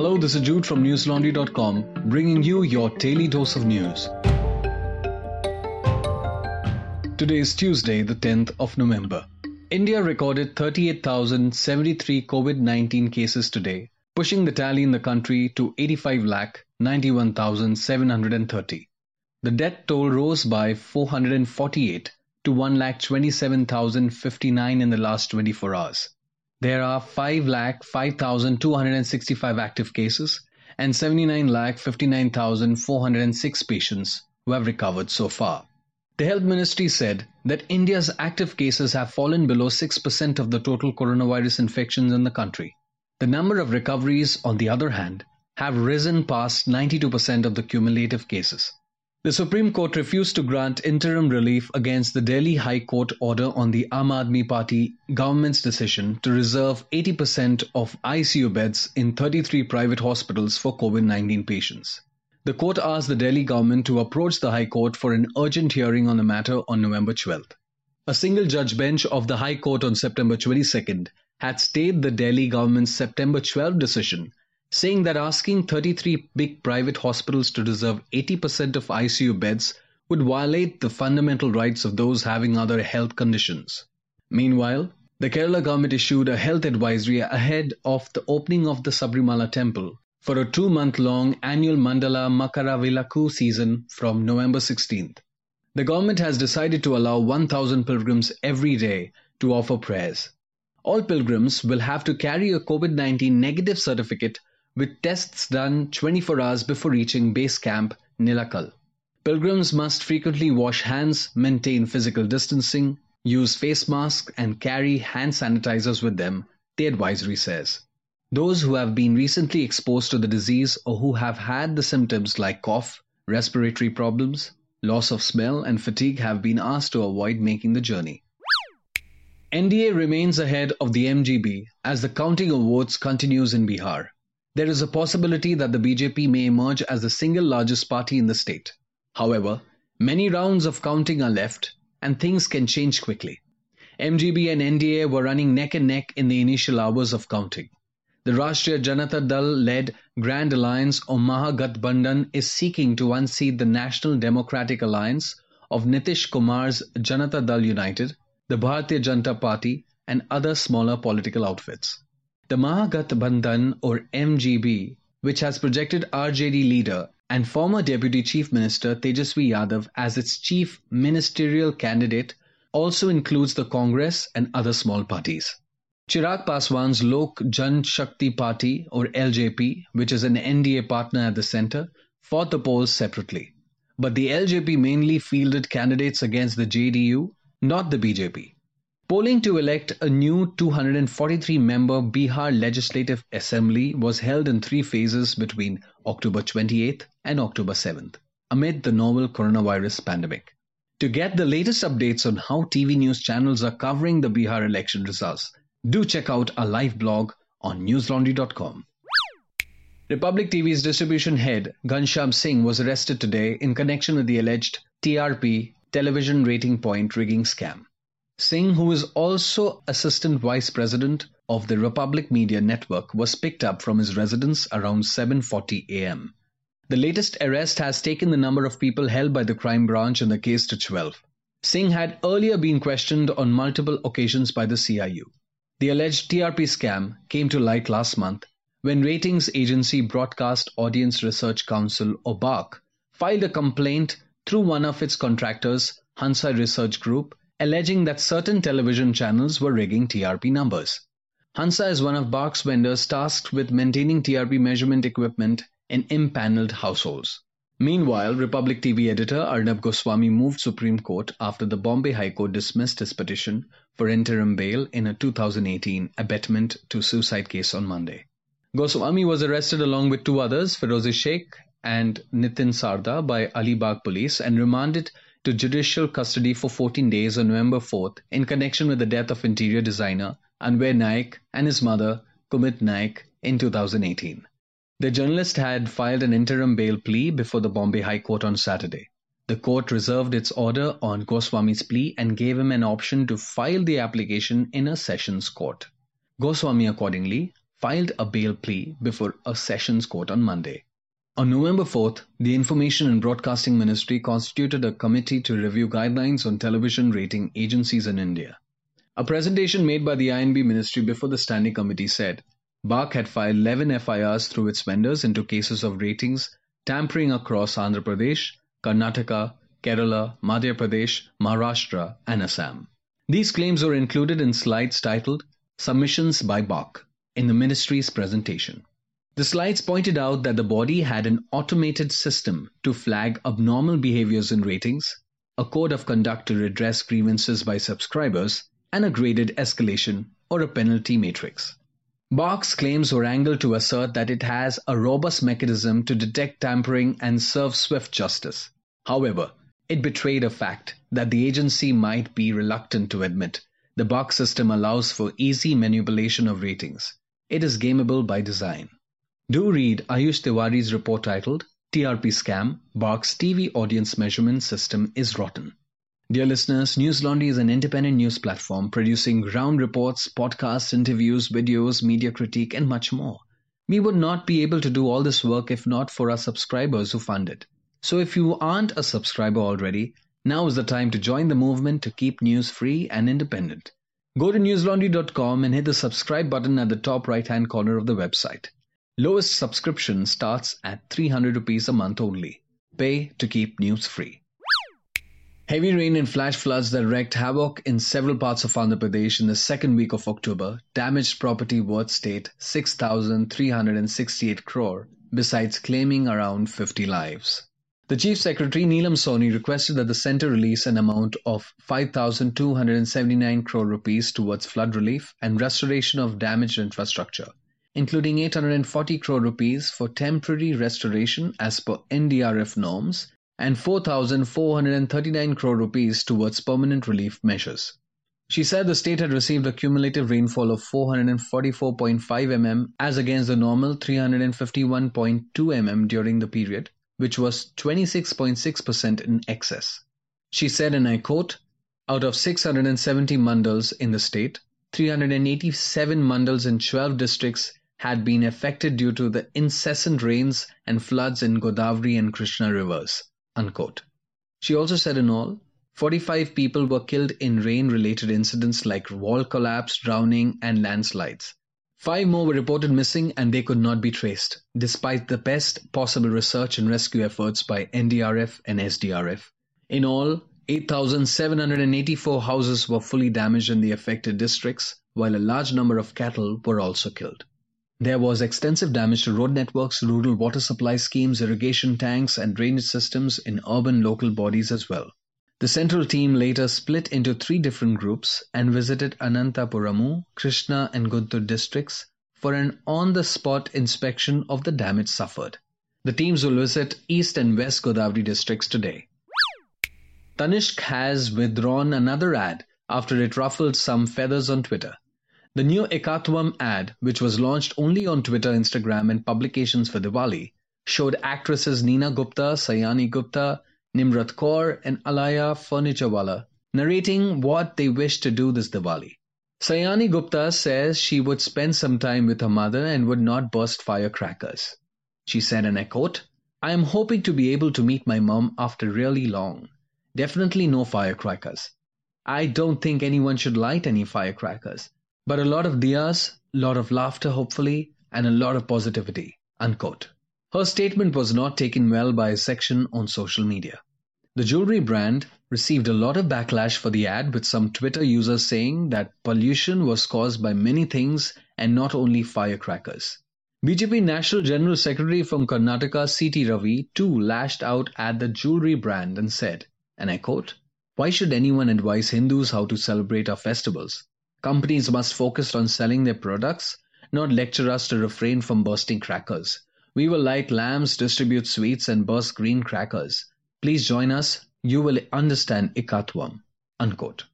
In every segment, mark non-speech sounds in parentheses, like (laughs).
Hello, this is Jude from newslaundry.com, bringing you your daily dose of news. Today is Tuesday, the 10th of November. India recorded 38,073 COVID 19 cases today, pushing the tally in the country to 85 lakh 91,730. The death toll rose by 448 to 1 lakh 27,059 in the last 24 hours. There are 5 lakh 5,265 active cases and 79 lakh 59,406 patients who have recovered so far. The Health Ministry said that India's active cases have fallen below 6% of the total coronavirus infections in the country. The number of recoveries, on the other hand, have risen past 92% of the cumulative cases. The Supreme Court refused to grant interim relief against the Delhi High Court order on the Aam Aadmi Party government's decision to reserve 80% of ICU beds in 33 private hospitals for COVID 19 patients. The court asked the Delhi government to approach the High Court for an urgent hearing on the matter on November 12th. A single judge bench of the High Court on September 22nd had stayed the Delhi government's September 12 decision saying that asking 33 big private hospitals to reserve 80% of ICU beds would violate the fundamental rights of those having other health conditions. Meanwhile, the Kerala government issued a health advisory ahead of the opening of the Sabarimala temple for a two month long annual Mandala Makaravilakku season from November 16th. The government has decided to allow 1,000 pilgrims every day to offer prayers. All pilgrims will have to carry a COVID 19 negative certificate with tests done 24 hours before reaching base camp Nilakal. Pilgrims must frequently wash hands, maintain physical distancing, use face masks, and carry hand sanitizers with them, the advisory says. Those who have been recently exposed to the disease or who have had the symptoms like cough, respiratory problems, loss of smell, and fatigue have been asked to avoid making the journey. NDA remains ahead of the MGB as the counting of votes continues in Bihar there is a possibility that the BJP may emerge as the single largest party in the state. However, many rounds of counting are left and things can change quickly. MGB and NDA were running neck and neck in the initial hours of counting. The Rashtriya Janata Dal led Grand Alliance or Mahagathbandhan is seeking to unseat the National Democratic Alliance of Nitish Kumar's Janata Dal United, the Bharatiya Janata Party, and other smaller political outfits. The Mahagathbandhan or MGB, which has projected RJD leader and former Deputy Chief Minister Tejaswi Yadav as its chief ministerial candidate, also includes the Congress and other small parties. Chirag Paswan's Lok Jan Shakti Party or LJP, which is an NDA partner at the center, fought the polls separately. But the LJP mainly fielded candidates against the JDU, not the BJP. Polling to elect a new 243 member Bihar Legislative Assembly was held in three phases between October 28th and October 7th, amid the novel coronavirus pandemic. To get the latest updates on how TV news channels are covering the Bihar election results, do check out our live blog on newslaundry.com. Republic TV's distribution head Ghanshyam Singh was arrested today in connection with the alleged TRP television rating point rigging scam. Singh, who is also Assistant Vice President of the Republic Media Network, was picked up from his residence around 7:40 a.m. The latest arrest has taken the number of people held by the crime branch in the case to 12. Singh had earlier been questioned on multiple occasions by the CIU. The alleged TRP scam came to light last month when ratings agency Broadcast Audience Research Council or BARC filed a complaint through one of its contractors, Hansa Research Group, alleging that certain television channels were rigging TRP numbers. Hansa is one of BARC's vendors tasked with maintaining TRP measurement equipment in impaneled households. Meanwhile, Republic TV editor Arnab Goswami moved Supreme Court after the Bombay High Court dismissed his petition for interim bail in a 2018 abetment to suicide case on Monday. Goswami was arrested along with two others, Feroze Sheikh and Nitin Sarda by Alibag police and remanded to judicial custody for 14 days on November 4th in connection with the death of interior designer Anvay Naik and his mother Kumud Naik in 2018. The journalist had filed an interim bail plea before the Bombay High Court on Saturday. The court reserved its order on Goswami's plea and gave him an option to file the application in a sessions court. Goswami accordingly filed a bail plea before a sessions court on Monday. On November 4th, the Information and Broadcasting Ministry constituted a committee to review guidelines on television rating agencies in India. A presentation made by the I&B ministry before the standing committee said BARC had filed 11 FIRs through its vendors into cases of ratings tampering across Andhra Pradesh, Karnataka, Kerala, Madhya Pradesh, Maharashtra, and Assam. These claims were included in slides titled Submissions by BARC in the ministry's presentation. The slides pointed out that the body had an automated system to flag abnormal behaviors in ratings, a code of conduct to redress grievances by subscribers, and a graded escalation or a penalty matrix. BARC's claims were angled to assert that it has a robust mechanism to detect tampering and serve swift justice. However, it betrayed a fact that the agency might be reluctant to admit. The BARC system allows for easy manipulation of ratings. It is gameable by design. Do read Ayush Tiwari's report titled TRP Scam BARC's TV Audience Measurement System is Rotten. Dear listeners, News Laundry is an independent news platform producing ground reports, podcasts, interviews, videos, media critique, and much more. We would not be able to do all this work if not for our subscribers who fund it. So if you aren't a subscriber already, now is the time to join the movement to keep news free and independent. Go to newslaundry.com and hit the subscribe button at the top right hand corner of the website. Lowest subscription starts at 300 rupees a month only. Pay to keep news free. Heavy rain and flash floods that wreaked havoc in several parts of Andhra Pradesh in the second week of October damaged property worth state 6,368 crore, besides claiming around 50 lives. The Chief Secretary Neelam Sawhney requested that the centre release an amount of 5,279 crore rupees towards flood relief and restoration of damaged infrastructure including 840 crore rupees for temporary restoration as per NDRF norms and 4,439 crore rupees towards permanent relief measures. She said the state had received a cumulative rainfall of 444.5 mm as against the normal 351.2 mm during the period, which was 26.6% in excess. She said, and I quote, out of 670 mandals in the state, 387 mandals in 12 districts had been affected due to the incessant rains and floods in Godavari and Krishna rivers. Unquote. She also said in all, 45 people were killed in rain related incidents like wall collapse, drowning, and landslides. Five more were reported missing and they could not be traced, despite the best possible research and rescue efforts by NDRF and SDRF. In all, 8,784 houses were fully damaged in the affected districts, while a large number of cattle were also killed. There was extensive damage to road networks, rural water supply schemes, irrigation tanks, and drainage systems in urban local bodies as well. The central team later split into three different groups and visited Anantapuramu, Krishna, and Guntur districts for an on the spot inspection of the damage suffered. The teams will visit East and West Godavari districts today. Tanishq has withdrawn another ad after it ruffled some feathers on Twitter. The new Ekatvam ad, which was launched only on Twitter, Instagram, and publications for Diwali, showed actresses Nina Gupta, Sayani Gupta, Nimrat Kaur, and Alaya Furniturewala narrating what they wish to do this Diwali. Sayani Gupta says she would spend some time with her mother and would not burst firecrackers. She said, and I quote, I am hoping to be able to meet my mom after really long. Definitely no firecrackers. I don't think anyone should light any firecrackers. But a lot of diyas, lot of laughter hopefully, and a lot of positivity. Unquote. Her statement was not taken well by a section on social media. The jewelry brand received a lot of backlash for the ad with some Twitter users saying that pollution was caused by many things and not only firecrackers. BJP National General Secretary from Karnataka C.T. Ravi too lashed out at the jewelry brand and said, and I quote, Why should anyone advise Hindus how to celebrate our festivals? Companies must focus on selling their products, not lecture us to refrain from bursting crackers. We will light lamps, distribute sweets, and burst green crackers. Please join us. You will understand Ekatvam. Unquote.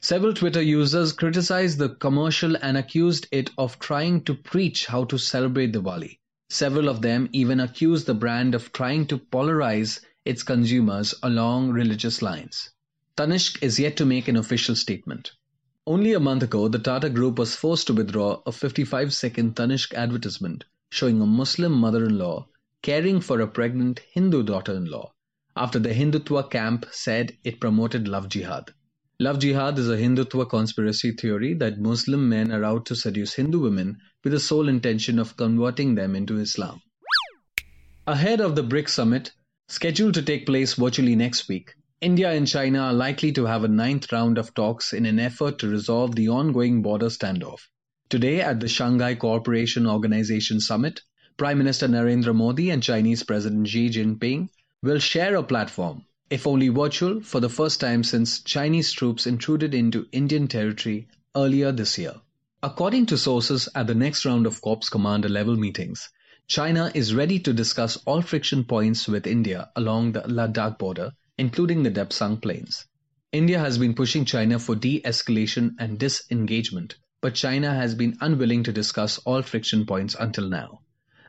Several Twitter users criticized the commercial and accused it of trying to preach how to celebrate Diwali. Several of them even accused the brand of trying to polarize its consumers along religious lines. Tanishq is yet to make an official statement. Only a month ago, the Tata Group was forced to withdraw a 55 second Tanishq advertisement showing a Muslim mother in law caring for a pregnant Hindu daughter in law after the Hindutva camp said it promoted love jihad. Love jihad is a Hindutva conspiracy theory that Muslim men are out to seduce Hindu women with the sole intention of converting them into Islam. Ahead of the BRICS summit, scheduled to take place virtually next week, India and China are likely to have a ninth round of talks in an effort to resolve the ongoing border standoff. Today, at the Shanghai Cooperation Organization Summit, Prime Minister Narendra Modi and Chinese President Xi Jinping will share a platform, if only virtual, for the first time since Chinese troops intruded into Indian territory earlier this year. According to sources at the next round of Corps commander level meetings, China is ready to discuss all friction points with India along the Ladakh border including the Depsang Plains. India has been pushing China for de-escalation and disengagement, but China has been unwilling to discuss all friction points until now.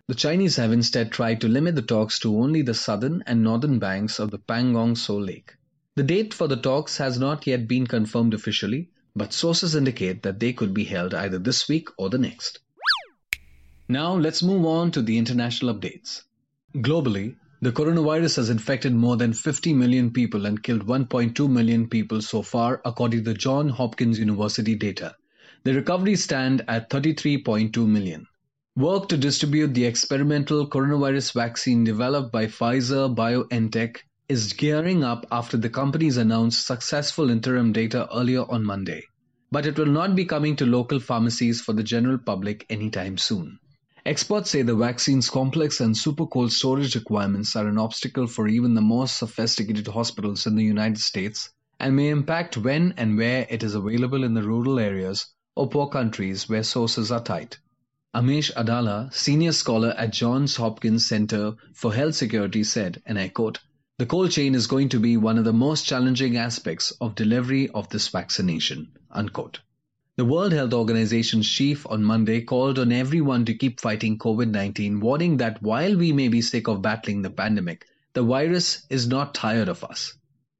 The Chinese have instead tried to limit the talks to only the southern and northern banks of the Pangong Tso Lake. The date for the talks has not yet been confirmed officially, but sources indicate that they could be held either this week or the next. Now let's move on to the international updates. Globally, the coronavirus has infected more than 50 million people and killed 1.2 million people so far, according to the Johns Hopkins University data. The recoveries stand at 33.2 million. Work to distribute the experimental coronavirus vaccine developed by Pfizer BioNTech is gearing up after the companies announced successful interim data earlier on Monday. But it will not be coming to local pharmacies for the general public anytime soon. Experts say the vaccine's complex and super cold storage requirements are an obstacle for even the most sophisticated hospitals in the United States and may impact when and where it is available in the rural areas or poor countries where sources are tight. Amesh Adalja, senior scholar at Johns Hopkins Center for Health Security said, and I quote, the cold chain is going to be one of the most challenging aspects of delivery of this vaccination, unquote. The World Health Organization's chief on Monday called on everyone to keep fighting COVID 19, warning that while we may be sick of battling the pandemic, the virus is not tired of us.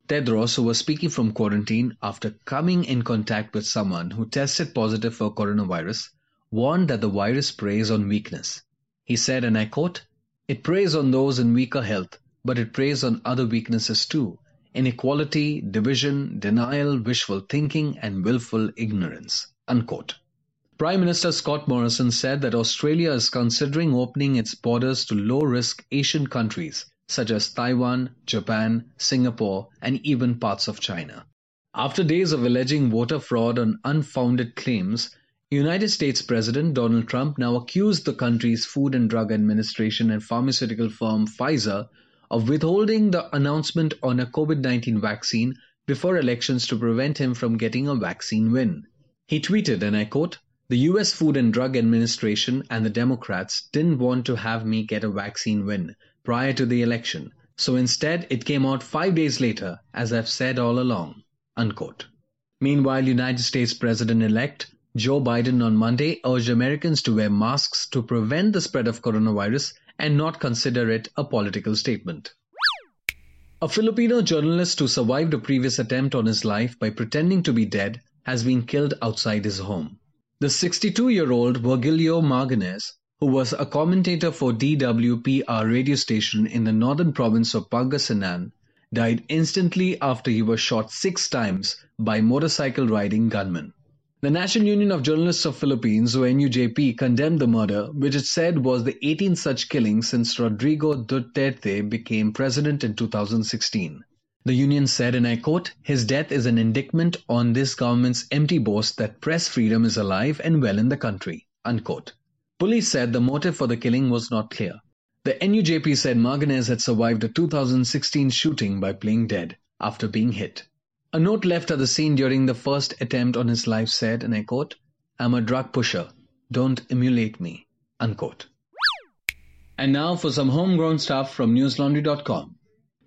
Tedros, who was speaking from quarantine after coming in contact with someone who tested positive for coronavirus, warned that the virus preys on weakness. He said, and I quote, It preys on those in weaker health, but it preys on other weaknesses too, inequality, division, denial, wishful thinking, and willful ignorance. Unquote. Prime Minister Scott Morrison said that Australia is considering opening its borders to low risk Asian countries such as Taiwan, Japan, Singapore, and even parts of China. After days of alleging voter fraud on unfounded claims, United States President Donald Trump now accused the country's Food and Drug Administration and pharmaceutical firm Pfizer of withholding the announcement on a COVID 19 vaccine before elections to prevent him from getting a vaccine win. He tweeted, and I quote, The US Food and Drug Administration and the Democrats didn't want to have me get a vaccine win prior to the election, so instead it came out five days later, as I've said all along. Unquote. Meanwhile, United States President elect Joe Biden on Monday urged Americans to wear masks to prevent the spread of coronavirus and not consider it a political statement. A Filipino journalist who survived a previous attempt on his life by pretending to be dead has been killed outside his home. The 62 year old Virgilio Maganes, who was a commentator for DWPR radio station in the northern province of Pangasinan, died instantly after he was shot six times by motorcycle riding gunmen. The National Union of Journalists of Philippines, or NUJP, condemned the murder, which it said was the 18th such killing since Rodrigo Duterte became president in 2016. The union said, and I quote, his death is an indictment on this government's empty boast that press freedom is alive and well in the country. Unquote. Police said the motive for the killing was not clear. The NUJP said Maganes had survived a 2016 shooting by playing dead after being hit. A note left at the scene during the first attempt on his life said, and I quote, I'm a drug pusher. Don't emulate me. Unquote. And now for some homegrown stuff from newslaundry.com.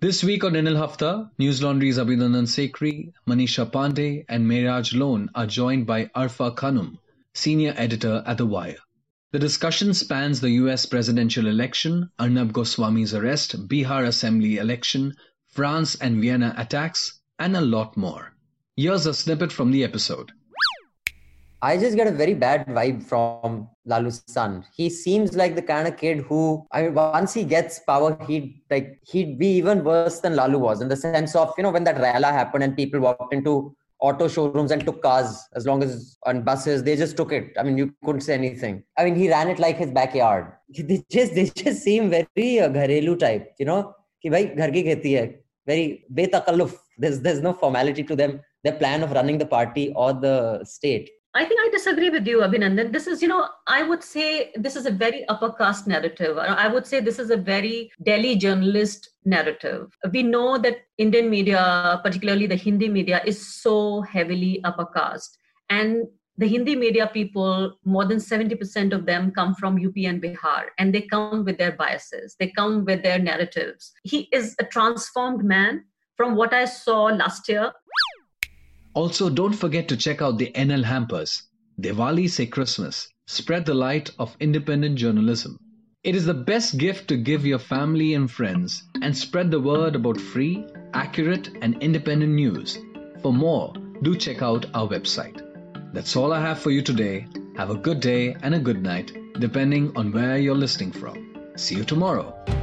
This week on NL Hafta, News Laundry's Abhinandan Sekhri, Manisha Pandey, and Mehraj Lone are joined by Arfa Khanum, senior editor at The Wire. The discussion spans the US presidential election, Arnab Goswami's arrest, Bihar assembly election, France and Vienna attacks, and a lot more. Here's a snippet from the episode. I just get a very bad vibe from Lalu's son. He seems like the kind of kid who, I mean, once he gets power, he'd like he'd be even worse than Lalu was in the sense of you know when that rally happened and people walked into auto showrooms and took cars as long as on buses they just took it i mean you couldn't say anything i mean he ran it like his backyard (laughs) they just they just seem very uh, gharelu type you know कि भाई घर की खेती है very बेतकल्लुफ there's there's no formality to them their plan of running the party or the state I think I disagree with you, Abhinandan. This is, you know, I would say this is a very upper caste narrative. Uh, I would say this is a very Delhi journalist narrative. We know that Indian media, particularly the Hindi media, is so heavily upper caste. And the Hindi media people, more than 70% of them come from UP and Bihar, and they come with their biases, they come with their narratives. He is a transformed man. From what I saw last year, also, don't forget to check out the NL Hampers. Diwali say Christmas. Spread the light of independent journalism. It is the best gift to give your family and friends and spread the word about free, accurate, and independent news. For more, do check out our website. That's all I have for you today. Have a good day and a good night, depending on where you're listening from. See you tomorrow.